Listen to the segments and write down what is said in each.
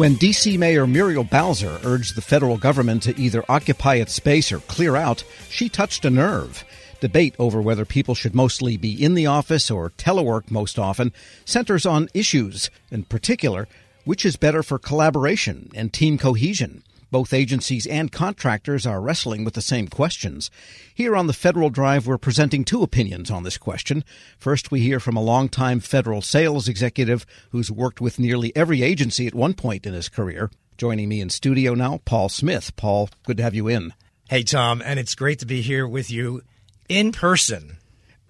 When D.C. Mayor Muriel Bowser urged the federal government to either occupy its space or clear out, she touched a nerve. Debate over whether people should mostly be in the office or telework most often centers on issues, in particular, which is better for collaboration and team cohesion. Both agencies and contractors are wrestling with the same questions. Here on the Federal Drive, we're presenting two opinions on this question. First, we hear from a longtime federal sales executive who's worked with nearly every agency at one point in his career. Joining me in studio now, Paul Smith. Paul, good to have you in. Hey, Tom, and it's great to be here with you in person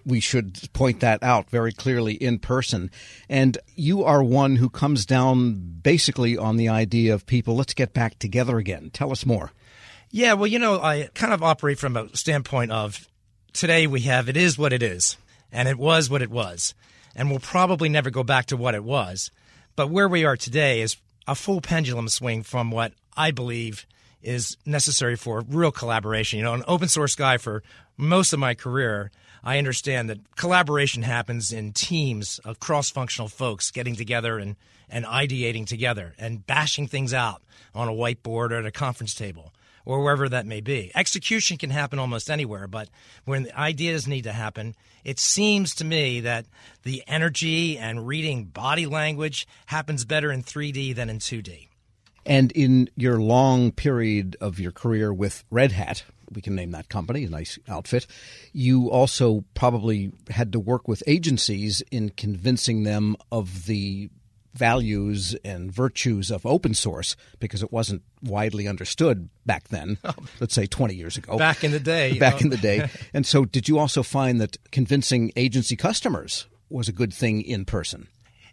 we should point that out very clearly in person. And you are one who comes down basically on the idea of people, let's get back together again. Tell us more. Yeah, well, you know, I kind of operate from a standpoint of today we have it is what it is, and it was what it was, and we'll probably never go back to what it was. But where we are today is a full pendulum swing from what I believe is necessary for real collaboration. You know, an open source guy for most of my career, I understand that collaboration happens in teams of cross functional folks getting together and, and ideating together and bashing things out on a whiteboard or at a conference table or wherever that may be. Execution can happen almost anywhere, but when the ideas need to happen, it seems to me that the energy and reading body language happens better in 3D than in 2D. And in your long period of your career with Red Hat, we can name that company, a nice outfit. You also probably had to work with agencies in convincing them of the values and virtues of open source because it wasn't widely understood back then, oh. let's say 20 years ago. Back in the day. back know. in the day. and so, did you also find that convincing agency customers was a good thing in person?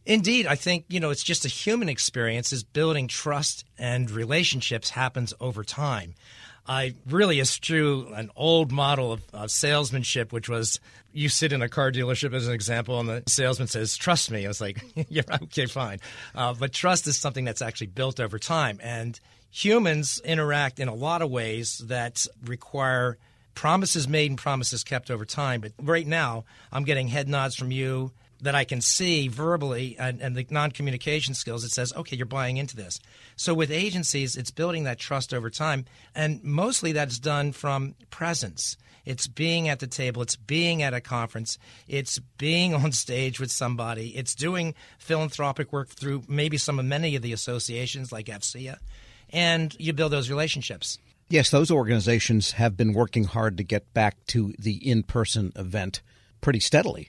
Indeed, I think you know it's just a human experience. Is building trust and relationships happens over time. I really eschew an old model of, of, salesmanship, which was you sit in a car dealership as an example, and the salesman says, "Trust me." I was like, "Yeah, okay, fine." Uh, but trust is something that's actually built over time, and humans interact in a lot of ways that require promises made and promises kept over time. But right now, I'm getting head nods from you that I can see verbally and, and the non communication skills, it says, okay, you're buying into this. So with agencies, it's building that trust over time. And mostly that's done from presence. It's being at the table, it's being at a conference, it's being on stage with somebody, it's doing philanthropic work through maybe some of many of the associations like AFCEA, and you build those relationships. Yes, those organizations have been working hard to get back to the in person event pretty steadily.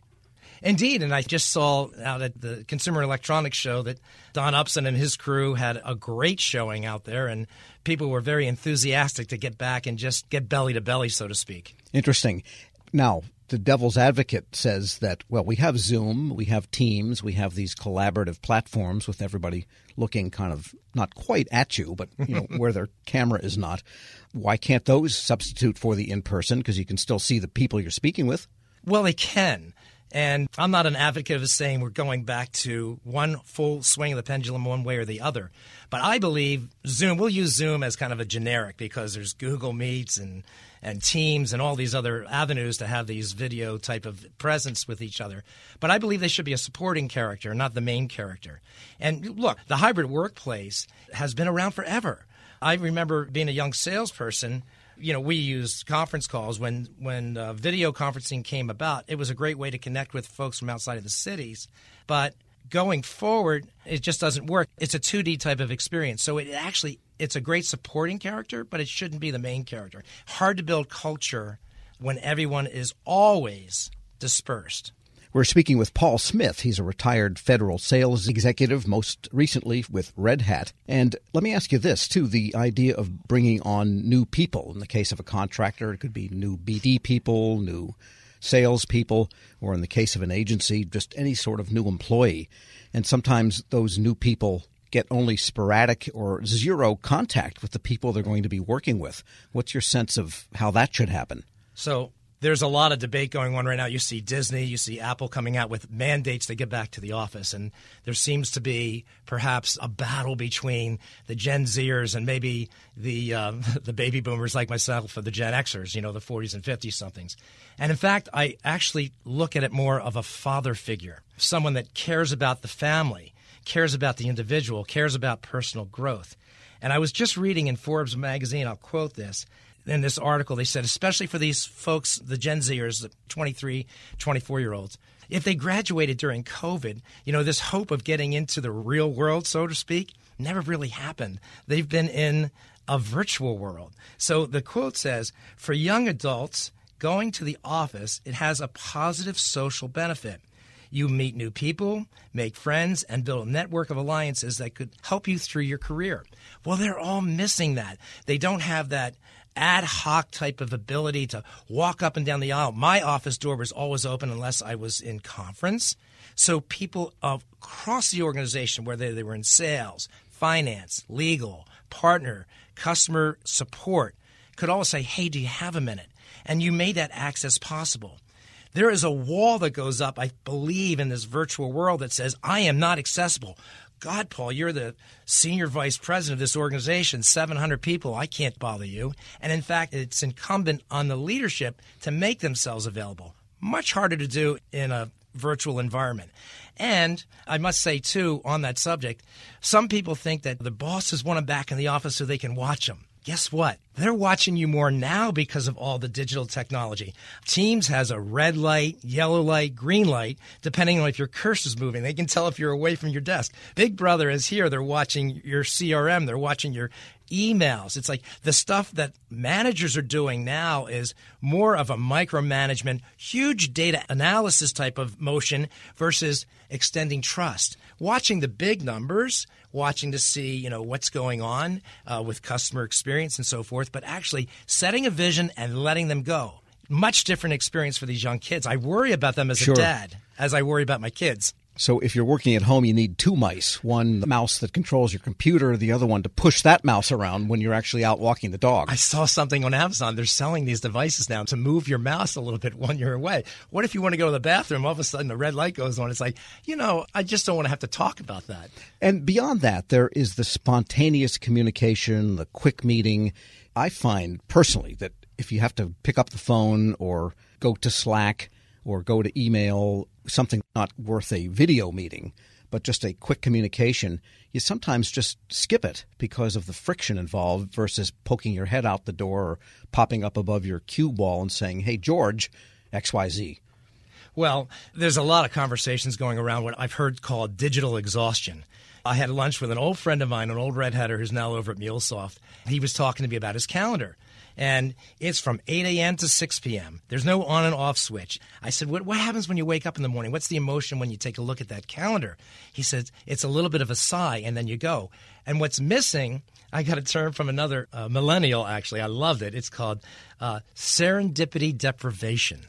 Indeed, and I just saw out at the Consumer Electronics Show that Don Upson and his crew had a great showing out there, and people were very enthusiastic to get back and just get belly to belly, so to speak. Interesting. Now, the devil's advocate says that, well, we have Zoom, we have Teams, we have these collaborative platforms with everybody looking kind of not quite at you, but you know where their camera is not. Why can't those substitute for the in person? Because you can still see the people you're speaking with. Well, they can. And I'm not an advocate of saying we're going back to one full swing of the pendulum one way or the other. But I believe Zoom, we'll use Zoom as kind of a generic because there's Google Meets and, and Teams and all these other avenues to have these video type of presence with each other. But I believe they should be a supporting character, not the main character. And look, the hybrid workplace has been around forever. I remember being a young salesperson you know, we used conference calls when when uh, video conferencing came about. It was a great way to connect with folks from outside of the cities, but going forward, it just doesn't work. It's a 2D type of experience. So it actually it's a great supporting character, but it shouldn't be the main character. Hard to build culture when everyone is always dispersed. We're speaking with Paul Smith. He's a retired federal sales executive, most recently with Red Hat. And let me ask you this, too the idea of bringing on new people. In the case of a contractor, it could be new BD people, new salespeople, or in the case of an agency, just any sort of new employee. And sometimes those new people get only sporadic or zero contact with the people they're going to be working with. What's your sense of how that should happen? So there's a lot of debate going on right now. You see Disney, you see Apple coming out with mandates to get back to the office, and there seems to be perhaps a battle between the Gen Zers and maybe the uh, the baby boomers like myself or the Gen Xers, you know, the 40s and 50s somethings. And in fact, I actually look at it more of a father figure, someone that cares about the family cares about the individual, cares about personal growth. And I was just reading in Forbes magazine, I'll quote this. In this article, they said, especially for these folks, the Gen Zers, the 23, 24 year olds, if they graduated during COVID, you know, this hope of getting into the real world, so to speak, never really happened. They've been in a virtual world. So the quote says, for young adults, going to the office, it has a positive social benefit. You meet new people, make friends, and build a network of alliances that could help you through your career. Well, they're all missing that. They don't have that ad hoc type of ability to walk up and down the aisle. My office door was always open unless I was in conference. So people across the organization, whether they were in sales, finance, legal, partner, customer support, could always say, Hey, do you have a minute? And you made that access possible. There is a wall that goes up, I believe, in this virtual world that says, I am not accessible. God, Paul, you're the senior vice president of this organization, 700 people. I can't bother you. And in fact, it's incumbent on the leadership to make themselves available. Much harder to do in a virtual environment. And I must say, too, on that subject, some people think that the bosses want them back in the office so they can watch them guess what? They're watching you more now because of all the digital technology. Teams has a red light, yellow light, green light, depending on if your cursor's moving. They can tell if you're away from your desk. Big Brother is here. They're watching your CRM. They're watching your emails. It's like the stuff that managers are doing now is more of a micromanagement, huge data analysis type of motion versus extending trust. Watching the big numbers, watching to see you know what's going on uh, with customer experience and so forth, but actually setting a vision and letting them go. Much different experience for these young kids. I worry about them as sure. a dad as I worry about my kids. So if you're working at home, you need two mice one mouse that controls your computer, the other one to push that mouse around when you're actually out walking the dog. I saw something on Amazon. They're selling these devices now to move your mouse a little bit when you're away. What if you want to go to the bathroom? All of a sudden, the red light goes on. It's like, you know, I just don't want to have to talk about that. And beyond that, there is the spontaneous communication, the quick meeting. I find personally that if you have to pick up the phone or go to Slack, or go to email something not worth a video meeting, but just a quick communication, you sometimes just skip it because of the friction involved versus poking your head out the door or popping up above your cue wall and saying, Hey, George, XYZ. Well, there's a lot of conversations going around what I've heard called digital exhaustion. I had lunch with an old friend of mine, an old Red Hatter who's now over at MuleSoft. He was talking to me about his calendar and it's from 8 a.m. to 6 p.m. There's no on and off switch. I said, what, what happens when you wake up in the morning? What's the emotion when you take a look at that calendar? He said, It's a little bit of a sigh, and then you go. And what's missing, I got a term from another uh, millennial, actually. I loved it. It's called uh, serendipity deprivation.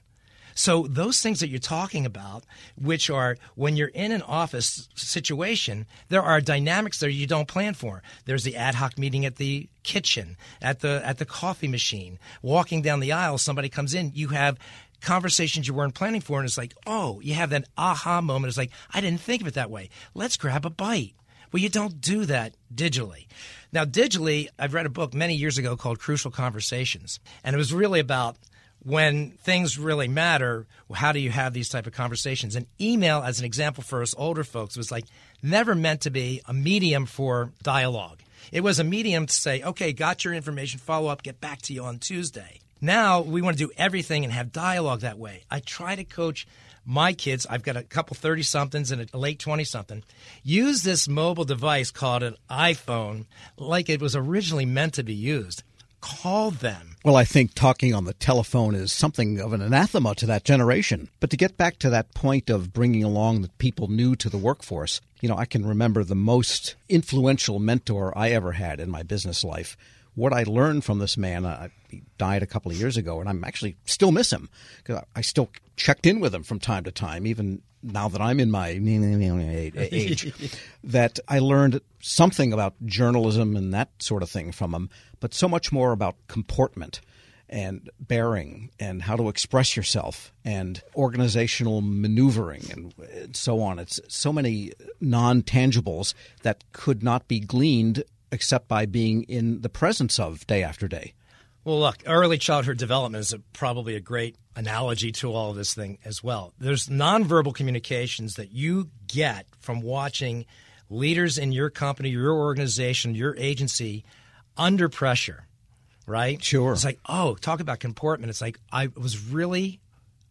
So those things that you're talking about, which are when you're in an office situation, there are dynamics there you don't plan for. There's the ad hoc meeting at the kitchen, at the at the coffee machine, walking down the aisle, somebody comes in, you have conversations you weren't planning for and it's like, "Oh, you have that aha moment. It's like, I didn't think of it that way. Let's grab a bite." Well, you don't do that digitally. Now, digitally, I've read a book many years ago called Crucial Conversations, and it was really about when things really matter, how do you have these type of conversations? And email, as an example for us older folks, was like never meant to be a medium for dialogue. It was a medium to say, okay, got your information, follow up, get back to you on Tuesday. Now we want to do everything and have dialogue that way. I try to coach my kids, I've got a couple 30 somethings and a late 20 something, use this mobile device called an iPhone like it was originally meant to be used call them. Well, I think talking on the telephone is something of an anathema to that generation. But to get back to that point of bringing along the people new to the workforce, you know, I can remember the most influential mentor I ever had in my business life. What I learned from this man, uh, he died a couple of years ago, and I'm actually still miss him because I still checked in with him from time to time, even now that I'm in my age, that I learned something about journalism and that sort of thing from him, but so much more about comportment and bearing and how to express yourself and organizational maneuvering and so on. It's so many non tangibles that could not be gleaned except by being in the presence of day after day. Well, look, early childhood development is a, probably a great analogy to all of this thing as well. There's nonverbal communications that you get from watching leaders in your company, your organization, your agency under pressure, right? Sure. It's like, oh, talk about comportment. It's like I was really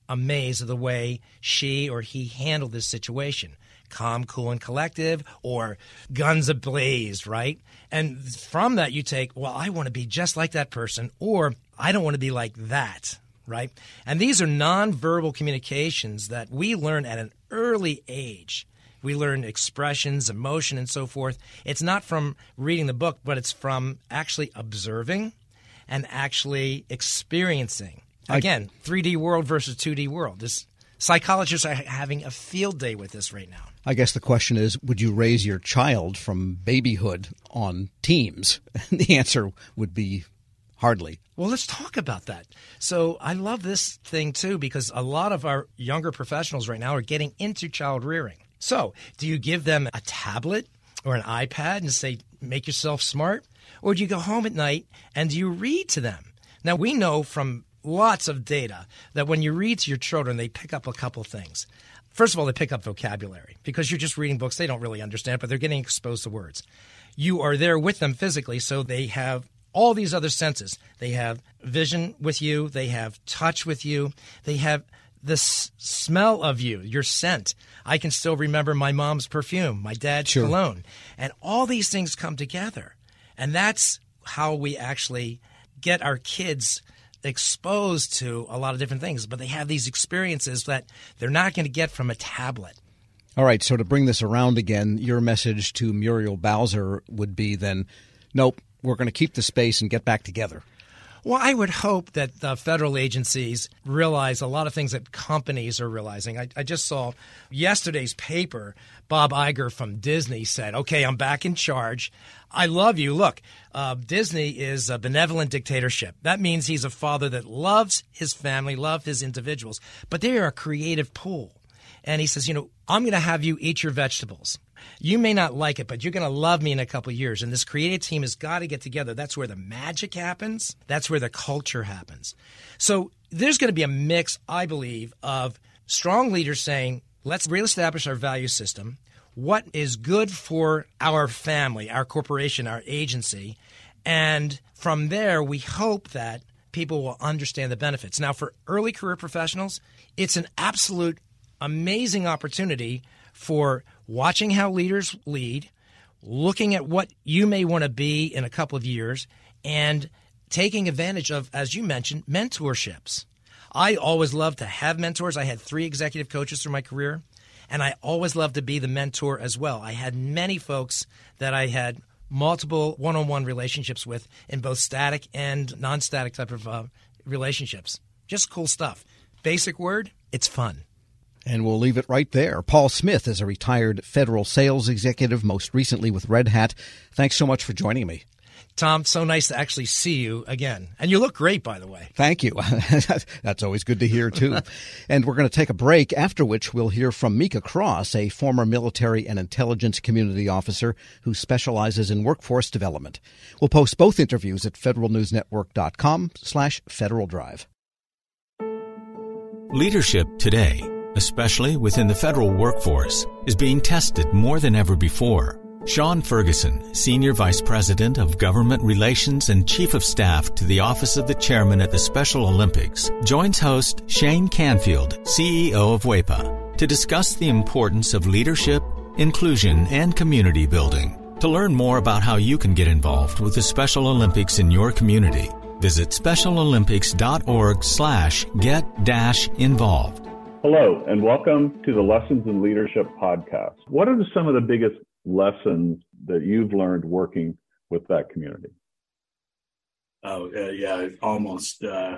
amazed at the way she or he handled this situation. Calm, cool, and collective, or guns ablaze, right? And from that, you take, well, I want to be just like that person, or I don't want to be like that, right? And these are nonverbal communications that we learn at an early age. We learn expressions, emotion, and so forth. It's not from reading the book, but it's from actually observing and actually experiencing. Again, 3D world versus 2D world. This psychologists are having a field day with this right now. I guess the question is would you raise your child from babyhood on teams? And the answer would be hardly. Well, let's talk about that. So, I love this thing too because a lot of our younger professionals right now are getting into child rearing. So, do you give them a tablet or an iPad and say, make yourself smart? Or do you go home at night and do you read to them? Now, we know from lots of data that when you read to your children, they pick up a couple things. First of all, they pick up vocabulary because you're just reading books they don't really understand, but they're getting exposed to words. You are there with them physically, so they have all these other senses. They have vision with you, they have touch with you, they have the s- smell of you, your scent. I can still remember my mom's perfume, my dad's Sure. cologne. And all these things come together. And that's how we actually get our kids exposed to a lot of different things. But they have these experiences that they're not going to get from a tablet. All right, so to bring this around again, your message to Muriel Bowser would be then nope, we're going to keep the space and get back together. Well, I would hope that the federal agencies realize a lot of things that companies are realizing. I, I just saw yesterday's paper. Bob Iger from Disney said, "Okay, I'm back in charge. I love you. Look, uh, Disney is a benevolent dictatorship. That means he's a father that loves his family, loves his individuals, but they are a creative pool." And he says, "You know, I'm going to have you eat your vegetables." You may not like it, but you're going to love me in a couple years. And this creative team has got to get together. That's where the magic happens. That's where the culture happens. So there's going to be a mix, I believe, of strong leaders saying, let's reestablish our value system. What is good for our family, our corporation, our agency? And from there, we hope that people will understand the benefits. Now, for early career professionals, it's an absolute amazing opportunity for watching how leaders lead, looking at what you may want to be in a couple of years, and taking advantage of, as you mentioned, mentorships. I always loved to have mentors. I had three executive coaches through my career, and I always loved to be the mentor as well. I had many folks that I had multiple one on one relationships with in both static and non static type of uh, relationships. Just cool stuff. Basic word, it's fun. And we'll leave it right there. Paul Smith is a retired federal sales executive, most recently with Red Hat. Thanks so much for joining me. Tom, so nice to actually see you again. And you look great, by the way. Thank you. That's always good to hear, too. and we're going to take a break, after which we'll hear from Mika Cross, a former military and intelligence community officer who specializes in workforce development. We'll post both interviews at federalnewsnetwork.com slash Federal Drive. Leadership today, especially within the federal workforce, is being tested more than ever before. Sean Ferguson, Senior Vice President of Government Relations and Chief of Staff to the Office of the Chairman at the Special Olympics, joins host Shane Canfield, CEO of WEPA, to discuss the importance of leadership, inclusion, and community building. To learn more about how you can get involved with the Special Olympics in your community, visit specialolympics.org slash get dash involved. Hello, and welcome to the Lessons in Leadership podcast. What are some of the biggest lessons that you've learned working with that community? Oh, uh, yeah, almost, uh,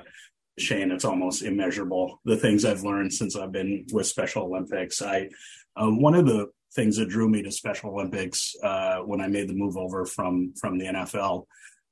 Shane, it's almost immeasurable. The things I've learned since I've been with Special Olympics. I, um, one of the things that drew me to Special Olympics uh, when I made the move over from from the NFL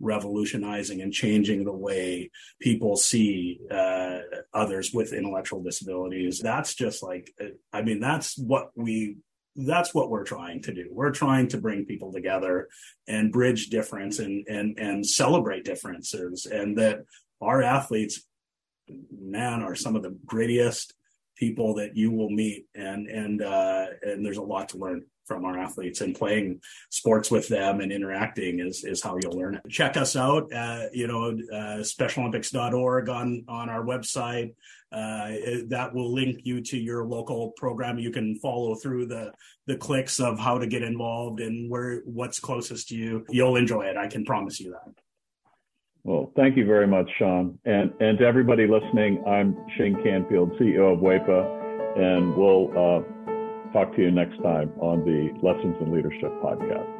revolutionizing and changing the way people see uh, others with intellectual disabilities. That's just like, I mean, that's what we that's what we're trying to do. We're trying to bring people together and bridge difference and and and celebrate differences and that our athletes man are some of the greatest people that you will meet and and uh, and there's a lot to learn from our athletes and playing sports with them and interacting is, is how you'll learn it. Check us out at, you know, uh, specialolympics.org on, on our website. Uh, that will link you to your local program. You can follow through the, the clicks of how to get involved and where, what's closest to you. You'll enjoy it. I can promise you that. Well, thank you very much, Sean. And, and to everybody listening, I'm Shane Canfield, CEO of WEPA, and we'll, uh, talk to you next time on the Lessons in Leadership podcast.